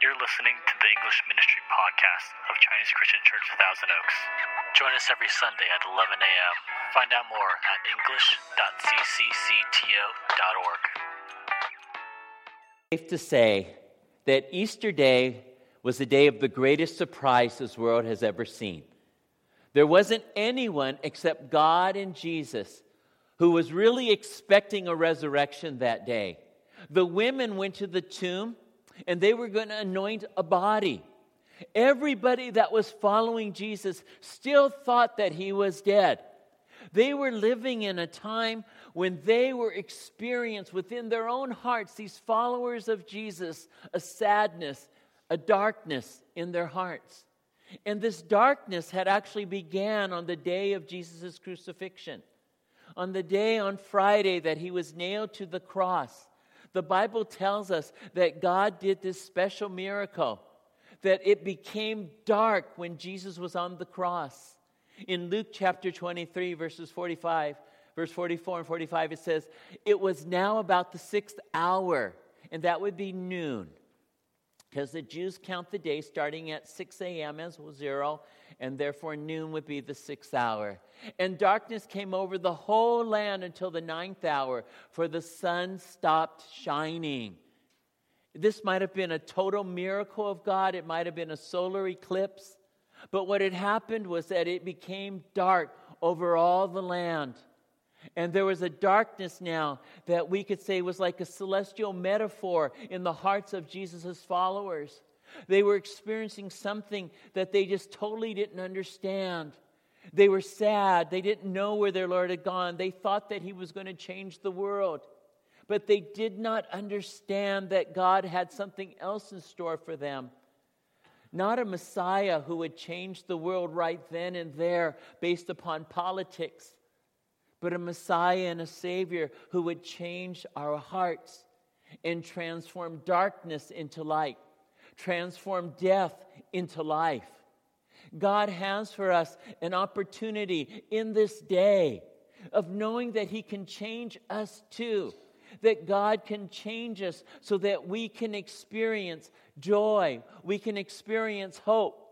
You're listening to the English Ministry Podcast of Chinese Christian Church Thousand Oaks. Join us every Sunday at 11 a.m. Find out more at english.cccto.org. Safe to say that Easter Day was the day of the greatest surprise this world has ever seen. There wasn't anyone except God and Jesus who was really expecting a resurrection that day. The women went to the tomb and they were going to anoint a body. Everybody that was following Jesus still thought that he was dead. They were living in a time when they were experiencing within their own hearts, these followers of Jesus, a sadness, a darkness in their hearts. And this darkness had actually began on the day of Jesus' crucifixion. On the day on Friday that he was nailed to the cross, the Bible tells us that God did this special miracle, that it became dark when Jesus was on the cross. In Luke chapter 23, verses 45, verse 44 and 45, it says, It was now about the sixth hour, and that would be noon because the Jews count the day starting at 6 a.m. as zero, and therefore noon would be the sixth hour. And darkness came over the whole land until the ninth hour, for the sun stopped shining. This might have been a total miracle of God, it might have been a solar eclipse. But what had happened was that it became dark over all the land. And there was a darkness now that we could say was like a celestial metaphor in the hearts of Jesus' followers. They were experiencing something that they just totally didn't understand. They were sad. They didn't know where their Lord had gone. They thought that He was going to change the world. But they did not understand that God had something else in store for them. Not a Messiah who would change the world right then and there based upon politics, but a Messiah and a Savior who would change our hearts and transform darkness into light, transform death into life. God has for us an opportunity in this day of knowing that He can change us too, that God can change us so that we can experience joy, we can experience hope.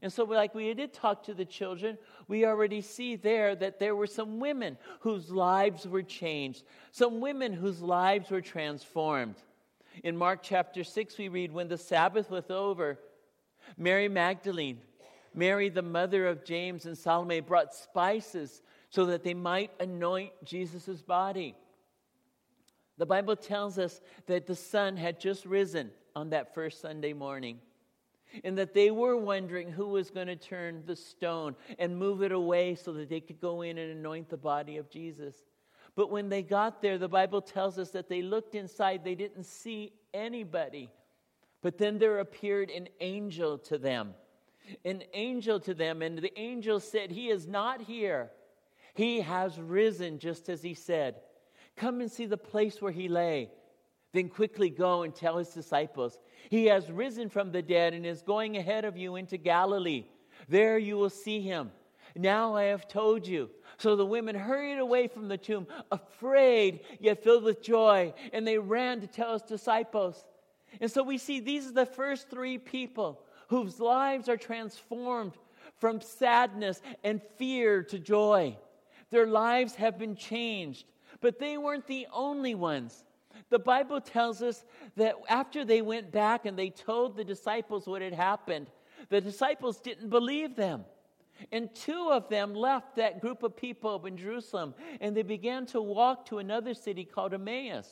And so, like we did talk to the children, we already see there that there were some women whose lives were changed, some women whose lives were transformed. In Mark chapter 6, we read, When the Sabbath was over, Mary Magdalene, Mary, the mother of James and Salome, brought spices so that they might anoint Jesus' body. The Bible tells us that the sun had just risen on that first Sunday morning and that they were wondering who was going to turn the stone and move it away so that they could go in and anoint the body of Jesus. But when they got there, the Bible tells us that they looked inside, they didn't see anybody. But then there appeared an angel to them. An angel to them, and the angel said, He is not here. He has risen, just as he said. Come and see the place where he lay. Then quickly go and tell his disciples, He has risen from the dead and is going ahead of you into Galilee. There you will see him. Now I have told you. So the women hurried away from the tomb, afraid yet filled with joy, and they ran to tell his disciples. And so we see these are the first three people whose lives are transformed from sadness and fear to joy. Their lives have been changed, but they weren't the only ones. The Bible tells us that after they went back and they told the disciples what had happened, the disciples didn't believe them. And two of them left that group of people in Jerusalem and they began to walk to another city called Emmaus.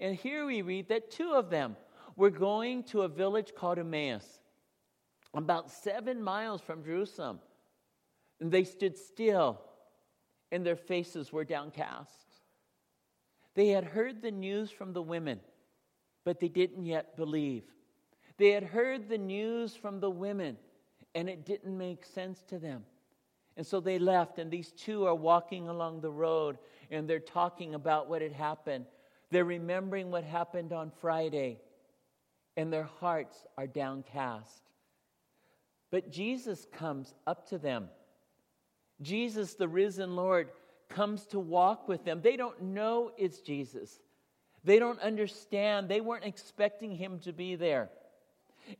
And here we read that two of them were going to a village called Emmaus, about seven miles from Jerusalem. And they stood still and their faces were downcast. They had heard the news from the women, but they didn't yet believe. They had heard the news from the women, and it didn't make sense to them. And so they left, and these two are walking along the road, and they're talking about what had happened. They're remembering what happened on Friday, and their hearts are downcast. But Jesus comes up to them. Jesus, the risen Lord, comes to walk with them. They don't know it's Jesus. They don't understand. They weren't expecting him to be there.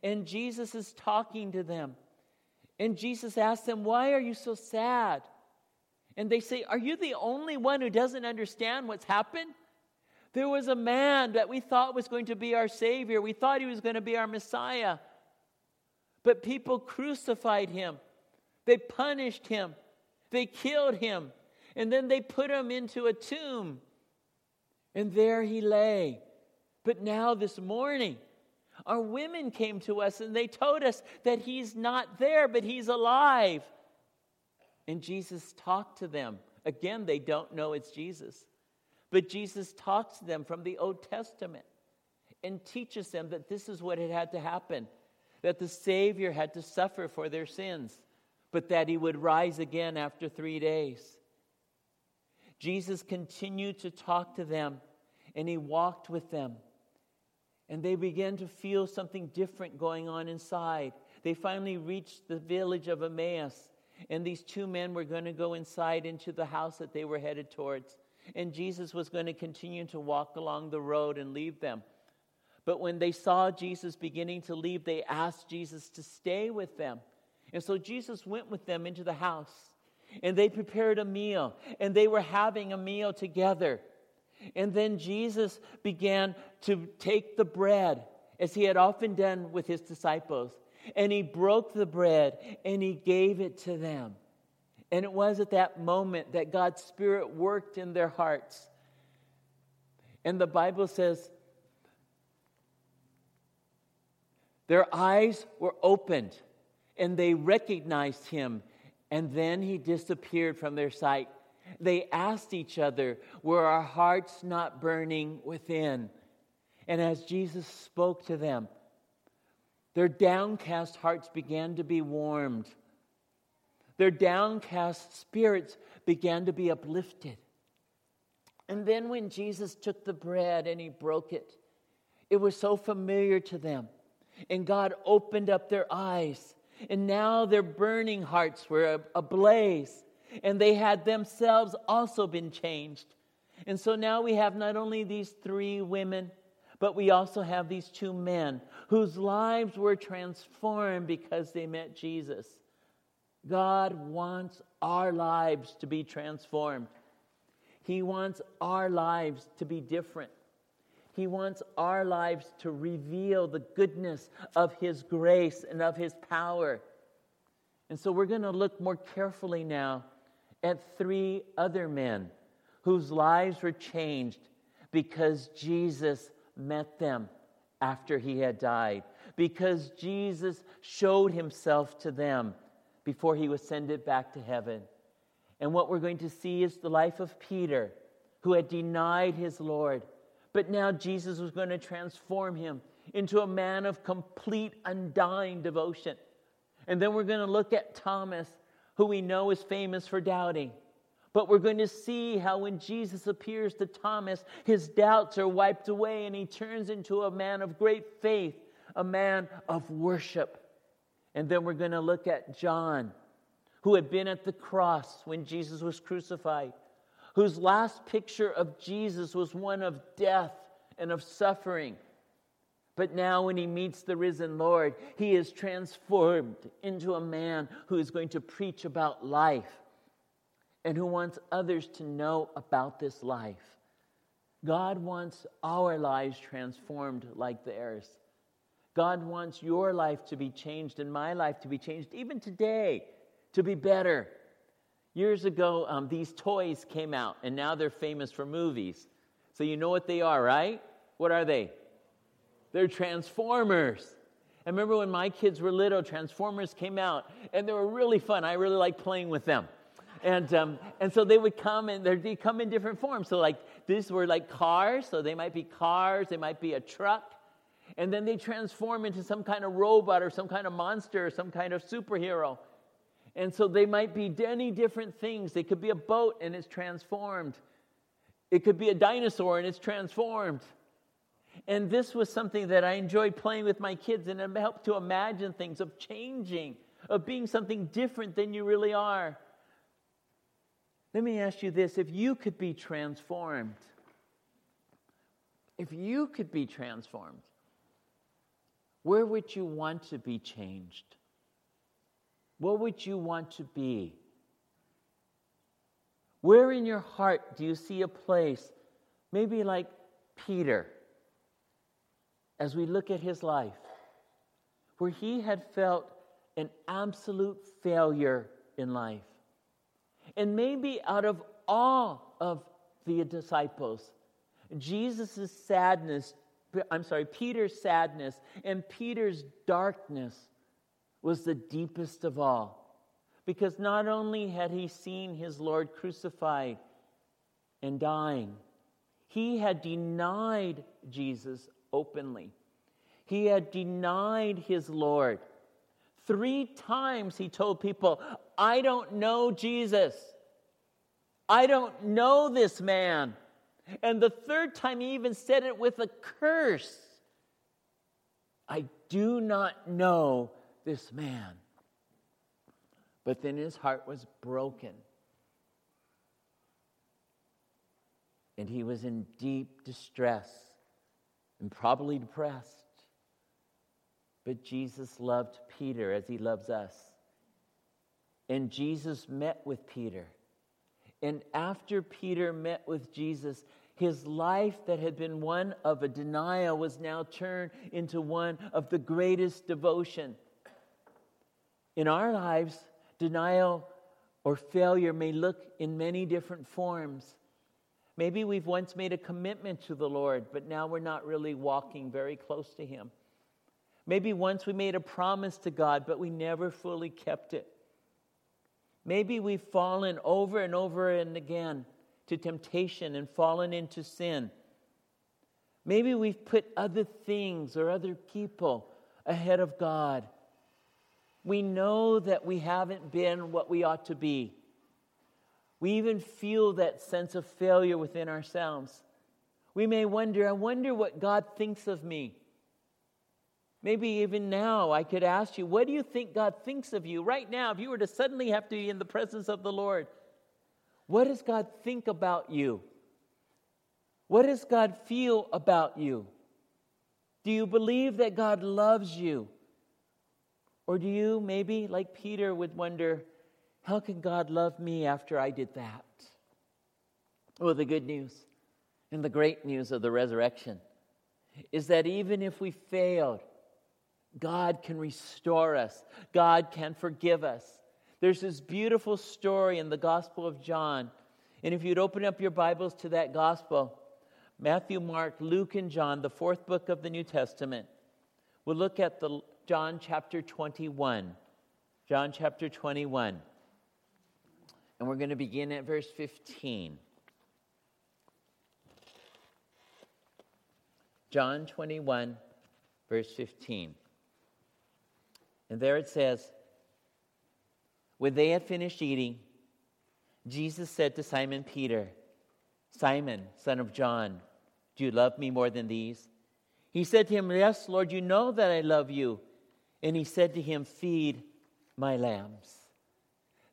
And Jesus is talking to them. And Jesus asks them, Why are you so sad? And they say, Are you the only one who doesn't understand what's happened? There was a man that we thought was going to be our Savior. We thought he was going to be our Messiah. But people crucified him, they punished him, they killed him, and then they put him into a tomb. And there he lay. But now, this morning, our women came to us and they told us that he's not there, but he's alive. And Jesus talked to them. Again, they don't know it's Jesus. But Jesus talks to them from the Old Testament and teaches them that this is what had had to happen that the Savior had to suffer for their sins, but that he would rise again after three days. Jesus continued to talk to them and he walked with them. And they began to feel something different going on inside. They finally reached the village of Emmaus, and these two men were going to go inside into the house that they were headed towards. And Jesus was going to continue to walk along the road and leave them. But when they saw Jesus beginning to leave, they asked Jesus to stay with them. And so Jesus went with them into the house, and they prepared a meal, and they were having a meal together. And then Jesus began to take the bread, as he had often done with his disciples, and he broke the bread and he gave it to them. And it was at that moment that God's Spirit worked in their hearts. And the Bible says, their eyes were opened and they recognized him, and then he disappeared from their sight. They asked each other, Were our hearts not burning within? And as Jesus spoke to them, their downcast hearts began to be warmed. Their downcast spirits began to be uplifted. And then when Jesus took the bread and he broke it, it was so familiar to them. And God opened up their eyes. And now their burning hearts were ablaze and they had themselves also been changed. And so now we have not only these three women, but we also have these two men whose lives were transformed because they met Jesus. God wants our lives to be transformed. He wants our lives to be different. He wants our lives to reveal the goodness of His grace and of His power. And so we're going to look more carefully now at three other men whose lives were changed because Jesus met them after he had died, because Jesus showed himself to them before he was sent back to heaven. And what we're going to see is the life of Peter, who had denied his Lord. But now Jesus was going to transform him into a man of complete, undying devotion. And then we're going to look at Thomas, who we know is famous for doubting. But we're going to see how when Jesus appears to Thomas, his doubts are wiped away and he turns into a man of great faith, a man of worship. And then we're going to look at John, who had been at the cross when Jesus was crucified, whose last picture of Jesus was one of death and of suffering. But now, when he meets the risen Lord, he is transformed into a man who is going to preach about life and who wants others to know about this life. God wants our lives transformed like theirs. God wants your life to be changed and my life to be changed, even today, to be better. Years ago, um, these toys came out, and now they're famous for movies. So you know what they are, right? What are they? They're Transformers. I remember when my kids were little, Transformers came out, and they were really fun. I really liked playing with them. And, um, and so they would come and they'd come in different forms. So, like, these were like cars, so they might be cars, they might be a truck. And then they transform into some kind of robot or some kind of monster or some kind of superhero. And so they might be any different things. They could be a boat and it's transformed, it could be a dinosaur and it's transformed. And this was something that I enjoyed playing with my kids, and it helped to imagine things of changing, of being something different than you really are. Let me ask you this if you could be transformed, if you could be transformed, Where would you want to be changed? What would you want to be? Where in your heart do you see a place, maybe like Peter, as we look at his life, where he had felt an absolute failure in life? And maybe out of all of the disciples, Jesus' sadness, I'm sorry, Peter's sadness and Peter's darkness was the deepest of all. Because not only had he seen his Lord crucified and dying, he had denied Jesus openly. He had denied his Lord. Three times he told people, I don't know Jesus. I don't know this man. And the third time he even said it with a curse I do not know this man. But then his heart was broken. And he was in deep distress and probably depressed. But Jesus loved Peter as he loves us. And Jesus met with Peter. And after Peter met with Jesus, his life that had been one of a denial was now turned into one of the greatest devotion. In our lives, denial or failure may look in many different forms. Maybe we've once made a commitment to the Lord, but now we're not really walking very close to Him. Maybe once we made a promise to God, but we never fully kept it. Maybe we've fallen over and over and again to temptation and fallen into sin. Maybe we've put other things or other people ahead of God. We know that we haven't been what we ought to be. We even feel that sense of failure within ourselves. We may wonder, I wonder what God thinks of me. Maybe even now I could ask you, what do you think God thinks of you right now if you were to suddenly have to be in the presence of the Lord? What does God think about you? What does God feel about you? Do you believe that God loves you? Or do you, maybe like Peter, would wonder, how can God love me after I did that? Well, the good news and the great news of the resurrection is that even if we failed, God can restore us, God can forgive us. There's this beautiful story in the Gospel of John. And if you'd open up your Bibles to that Gospel, Matthew, Mark, Luke, and John, the fourth book of the New Testament, we'll look at the John chapter 21. John chapter 21. And we're going to begin at verse 15. John 21, verse 15. And there it says, When they had finished eating, Jesus said to Simon Peter, Simon, son of John, do you love me more than these? He said to him, Yes, Lord, you know that I love you. And he said to him, Feed my lambs.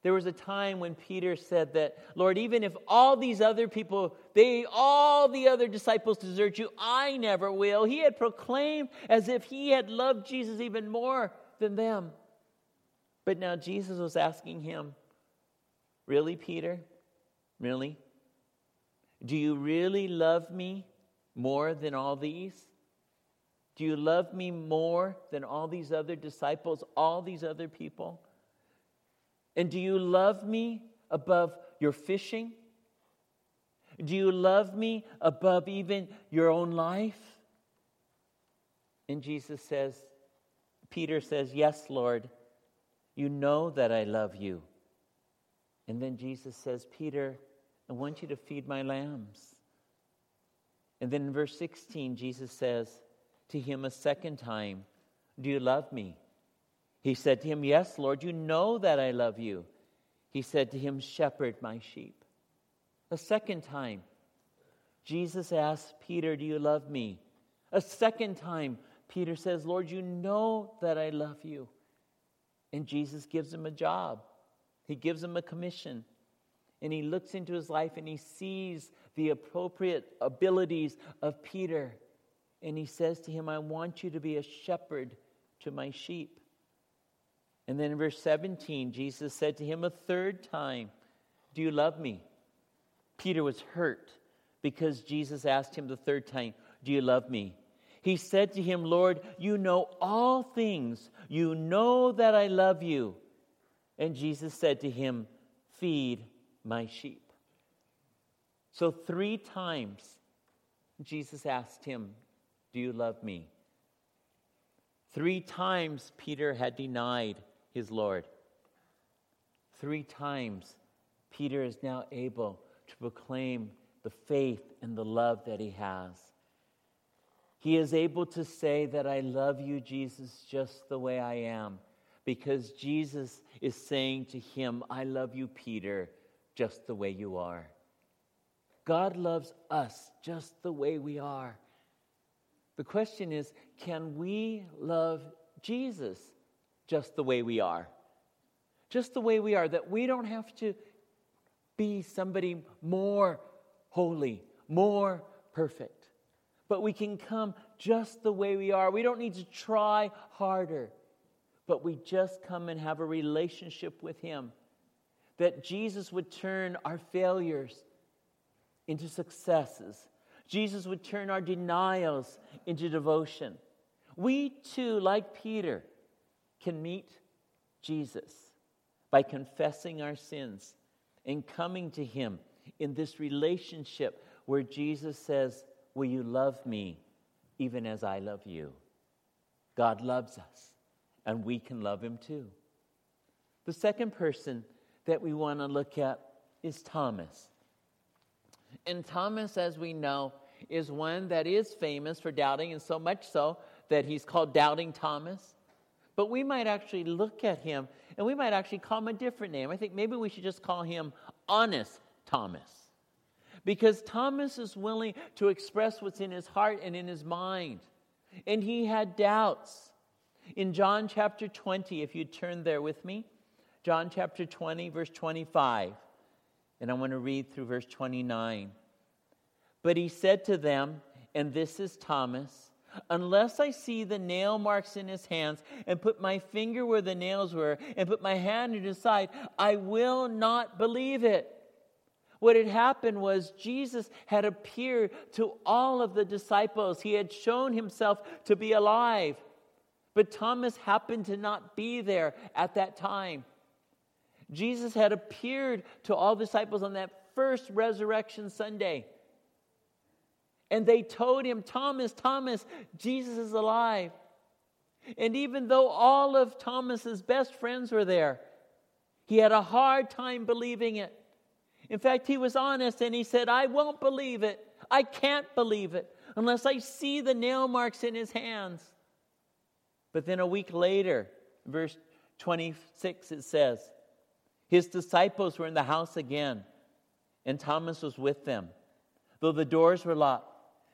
There was a time when Peter said that, Lord, even if all these other people, they, all the other disciples desert you, I never will. He had proclaimed as if he had loved Jesus even more than them. But now Jesus was asking him, Really, Peter? Really? Do you really love me more than all these? Do you love me more than all these other disciples, all these other people? And do you love me above your fishing? Do you love me above even your own life? And Jesus says, Peter says, Yes, Lord, you know that I love you. And then Jesus says, Peter, I want you to feed my lambs. And then in verse 16, Jesus says to him a second time, Do you love me? He said to him, Yes, Lord, you know that I love you. He said to him, Shepherd my sheep. A second time, Jesus asked Peter, Do you love me? A second time, Peter says, Lord, you know that I love you. And Jesus gives him a job, he gives him a commission. And he looks into his life and he sees the appropriate abilities of Peter. and he says to him, I want you to be a shepherd to my sheep. And then in verse 17, Jesus said to him a third time, Do you love me? Peter was hurt because Jesus asked him the third time, Do you love me? He said to him, Lord, you know all things. You know that I love you. And Jesus said to him, Feed my sheep. So, three times, Jesus asked him, Do you love me? Three times Peter had denied his Lord. Three times Peter is now able to proclaim the faith and the love that he has. He is able to say that I love you, Jesus, just the way I am, because Jesus is saying to him, I love you, Peter, just the way you are. God loves us just the way we are. The question is can we love Jesus just the way we are? Just the way we are, that we don't have to be somebody more holy, more perfect. But we can come just the way we are. We don't need to try harder, but we just come and have a relationship with Him. That Jesus would turn our failures into successes, Jesus would turn our denials into devotion. We too, like Peter, can meet Jesus by confessing our sins and coming to Him in this relationship where Jesus says, Will you love me even as I love you? God loves us, and we can love Him too. The second person that we want to look at is Thomas. And Thomas, as we know, is one that is famous for doubting, and so much so that he's called Doubting Thomas. But we might actually look at him and we might actually call him a different name. I think maybe we should just call him Honest Thomas. Because Thomas is willing to express what's in his heart and in his mind. And he had doubts. In John chapter 20, if you turn there with me, John chapter 20, verse 25. And I want to read through verse 29. But he said to them, and this is Thomas, unless I see the nail marks in his hands and put my finger where the nails were and put my hand in his side, I will not believe it. What had happened was Jesus had appeared to all of the disciples. He had shown himself to be alive. But Thomas happened to not be there at that time. Jesus had appeared to all disciples on that first resurrection Sunday. And they told him, Thomas, Thomas, Jesus is alive. And even though all of Thomas's best friends were there, he had a hard time believing it. In fact, he was honest and he said, I won't believe it. I can't believe it unless I see the nail marks in his hands. But then a week later, verse 26, it says, his disciples were in the house again, and Thomas was with them. Though the doors were locked,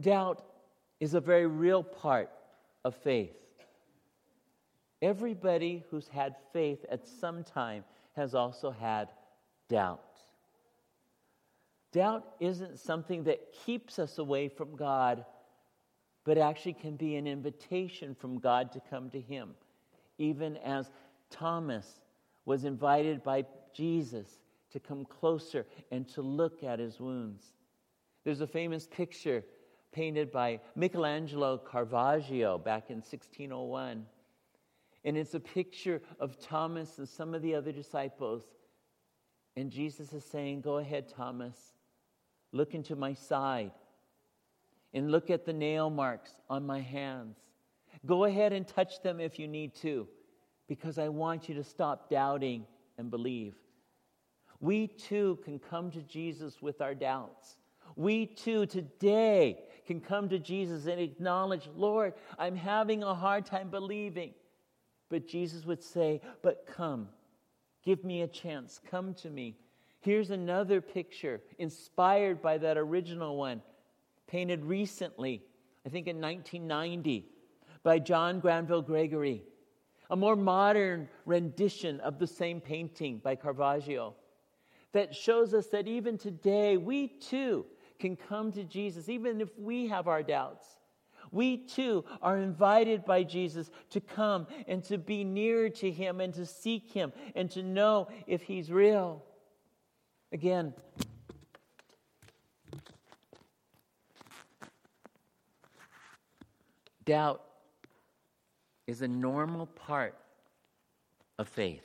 Doubt is a very real part of faith. Everybody who's had faith at some time has also had doubt. Doubt isn't something that keeps us away from God but actually can be an invitation from God to come to Him. Even as Thomas was invited by Jesus to come closer and to look at his wounds. There's a famous picture painted by Michelangelo Caravaggio back in 1601. And it's a picture of Thomas and some of the other disciples. And Jesus is saying, Go ahead, Thomas. Look into my side and look at the nail marks on my hands. Go ahead and touch them if you need to, because I want you to stop doubting and believe. We too can come to Jesus with our doubts. We too today can come to Jesus and acknowledge, Lord, I'm having a hard time believing. But Jesus would say, But come, give me a chance, come to me. Here's another picture inspired by that original one, painted recently, I think in 1990, by John Granville Gregory. A more modern rendition of the same painting by Caravaggio that shows us that even today, we too can come to Jesus, even if we have our doubts. We too are invited by Jesus to come and to be near to Him and to seek Him and to know if He's real. Again, doubt is a normal part of faith.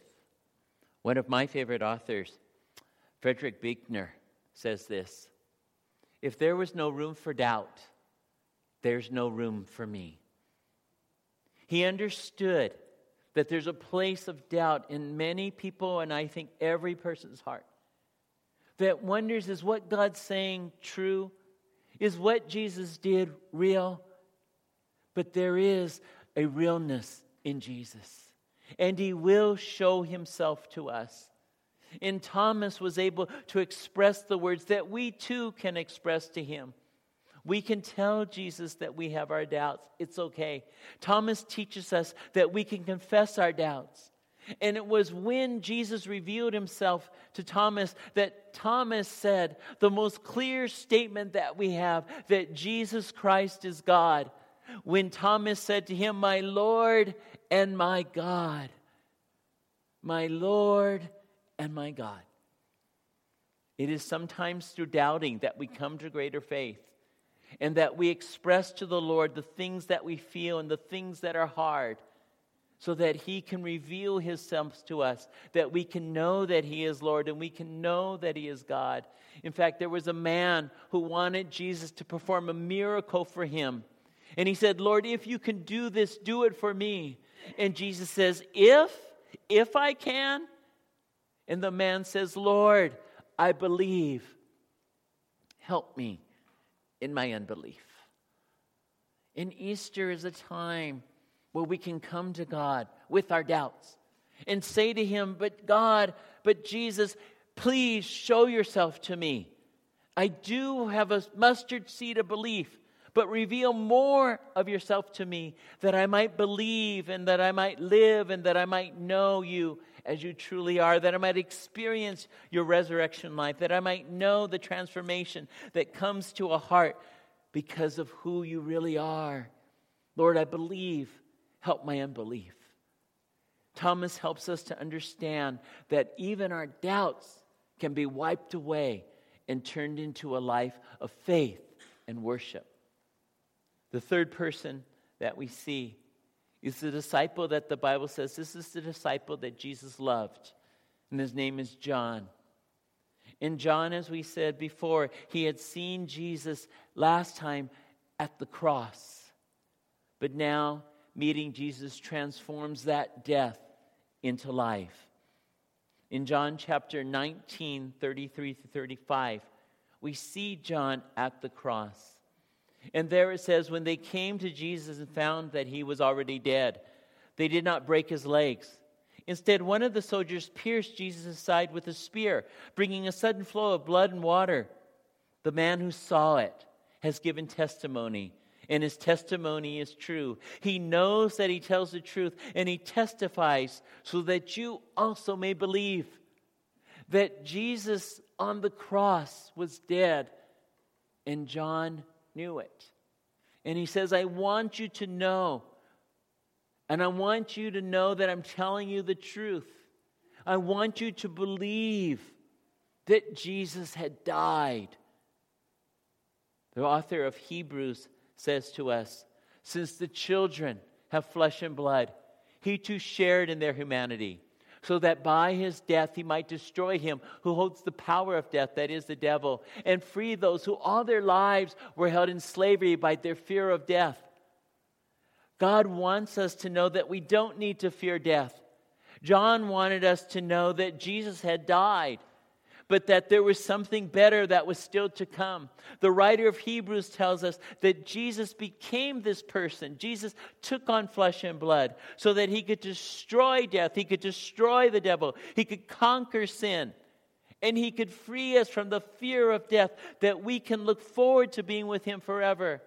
One of my favorite authors, Frederick Buechner, says this If there was no room for doubt, there's no room for me. He understood that there's a place of doubt in many people, and I think every person's heart, that wonders is what God's saying true? Is what Jesus did real? But there is a realness in Jesus. And he will show himself to us. And Thomas was able to express the words that we too can express to him. We can tell Jesus that we have our doubts. It's okay. Thomas teaches us that we can confess our doubts. And it was when Jesus revealed himself to Thomas that Thomas said the most clear statement that we have that Jesus Christ is God when Thomas said to him, My Lord and my God. My Lord and my God. It is sometimes through doubting that we come to greater faith and that we express to the Lord the things that we feel and the things that are hard so that He can reveal Himself to us, that we can know that He is Lord and we can know that He is God. In fact, there was a man who wanted Jesus to perform a miracle for him. And he said, Lord, if you can do this, do it for me. And Jesus says, If, if I can. And the man says, Lord, I believe. Help me in my unbelief. And Easter is a time where we can come to God with our doubts and say to Him, But God, but Jesus, please show yourself to me. I do have a mustard seed of belief but reveal more of yourself to me that I might believe and that I might live and that I might know you as you truly are, that I might experience your resurrection life, that I might know the transformation that comes to a heart because of who you really are. Lord, I believe. Help my unbelief. Thomas helps us to understand that even our doubts can be wiped away and turned into a life of faith and worship. The third person that we see is the disciple that the Bible says this is the disciple that Jesus loved, and his name is John. In John, as we said before, he had seen Jesus last time at the cross. But now, meeting Jesus transforms that death into life. In John chapter 19, 33 to 35, we see John at the cross. And there it says, when they came to Jesus and found that he was already dead, they did not break his legs. Instead, one of the soldiers pierced Jesus' side with a spear, bringing a sudden flow of blood and water. The man who saw it has given testimony, and his testimony is true. He knows that he tells the truth, and he testifies so that you also may believe that Jesus on the cross was dead, and John knew it. And he says, I want you to know. And I want you to know that I'm telling you the truth. I want you to believe that Jesus had died. The author of Hebrews says to us, since the children have flesh and blood, he too shared in their humanity so that by his death he might destroy him who holds the power of death, that is the devil, and free those who all their lives were held in slavery by their fear of death. God wants us to know that we don't need to fear death. John wanted us to know that Jesus had died. But that there was something better that was still to come. The writer of Hebrews tells us that Jesus became this person. Jesus took on flesh and blood so that he could destroy death, he could destroy the devil, he could conquer sin, and he could free us from the fear of death that we can look forward to being with him forever.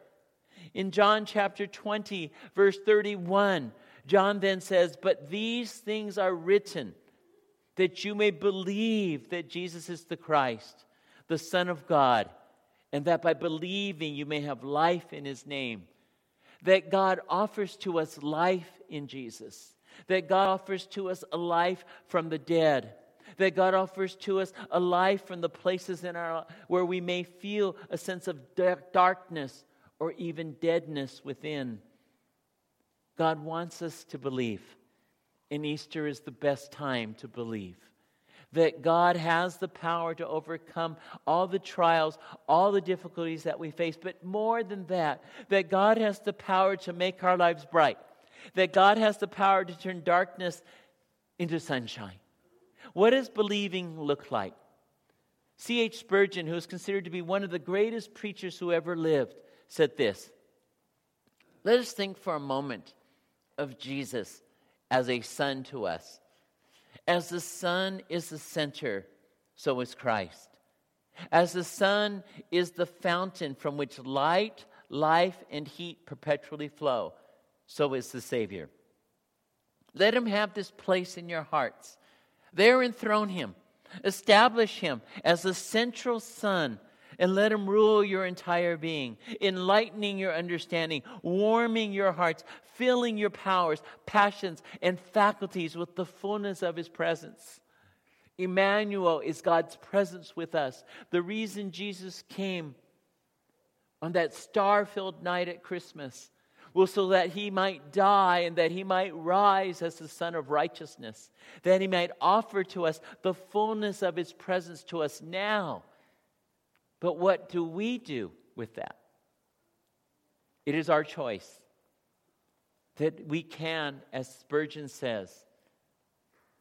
In John chapter 20, verse 31, John then says, But these things are written that you may believe that Jesus is the Christ, the Son of God, and that by believing you may have life in his name. That God offers to us life in Jesus. That God offers to us a life from the dead. That God offers to us a life from the places in our where we may feel a sense of darkness or even deadness within. God wants us to believe and Easter is the best time to believe that God has the power to overcome all the trials, all the difficulties that we face, but more than that, that God has the power to make our lives bright, that God has the power to turn darkness into sunshine. What does believing look like? C.H. Spurgeon, who is considered to be one of the greatest preachers who ever lived, said this Let us think for a moment of Jesus as a sun to us. As the Sun is the center, so is Christ. As the sun is the fountain from which light, life, and heat perpetually flow, so is the Savior. Let him have this place in your hearts. There enthrone him. Establish him as the central sun, and let Him rule your entire being, enlightening your understanding, warming your hearts, filling your powers, passions, and faculties with the fullness of His presence. Emmanuel is God's presence with us. The reason Jesus came on that star filled night at Christmas was so that he might die and that he might rise as the Son of righteousness, that he might offer to us the fullness of his presence to us now but what do we do with that? It is our choice that we can, as Spurgeon says,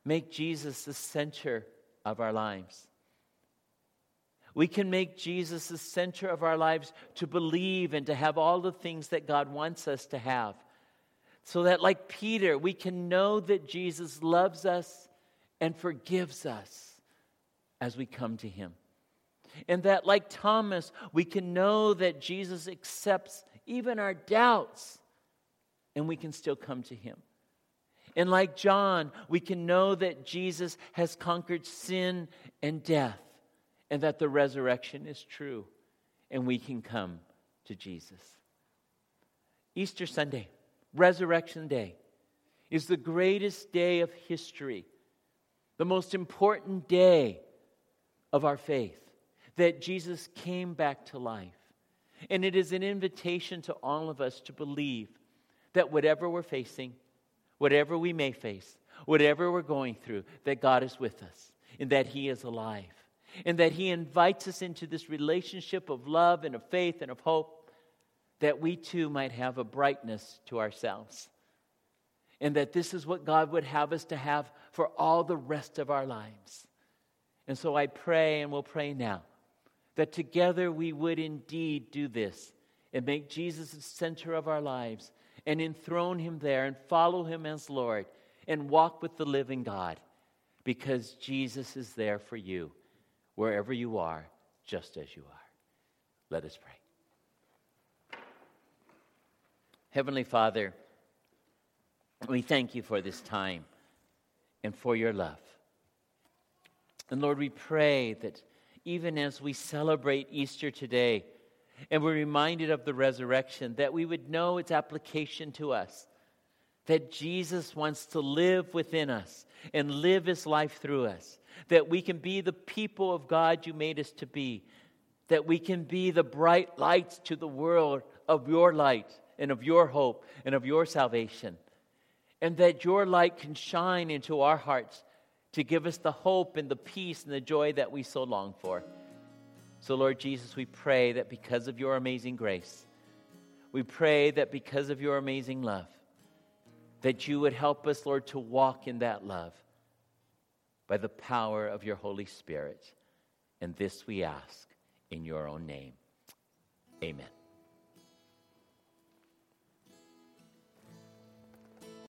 make Jesus the center of our lives. We can make Jesus the center of our lives to believe and to have all the things that God wants us to have. So that, like Peter, we can know that Jesus loves us and forgives us as we come to Him. And that, like Thomas, we can know that Jesus accepts even our doubts and we can still come to him. And like John, we can know that Jesus has conquered sin and death and that the resurrection is true and we can come to Jesus. Easter Sunday, Resurrection Day, is the greatest day of history, the most important day of our faith that Jesus came back to life. And it is an invitation to all of us to believe that whatever we're facing, whatever we may face, whatever we're going through, that God is with us and that He is alive. And that He invites us into this relationship of love and of faith and of hope that we too might have a brightness to ourselves. And that this is what God would have us to have for all the rest of our lives. And so I pray, and we'll pray now that together we would indeed do this and make Jesus the center of our lives and enthrone him there and follow him as Lord and walk with the living God because Jesus is there for you wherever you are, just as you are. Let us pray. Heavenly Father, we thank you for this time and for your love. And Lord, we pray that even as we celebrate Easter today and we're reminded of the resurrection, that we would know its application to us. That Jesus wants to live within us and live his life through us. That we can be the people of God you made us to be. That we can be the bright lights to the world of your light and of your hope and of your salvation. And that your light can shine into our hearts to give us the hope and the peace and the joy that we so long for. So, Lord Jesus, we pray that because of your amazing grace, we pray that because of your amazing love, that you would help us, Lord, to walk in that love by the power of your Holy Spirit. And this we ask in your own name. Amen.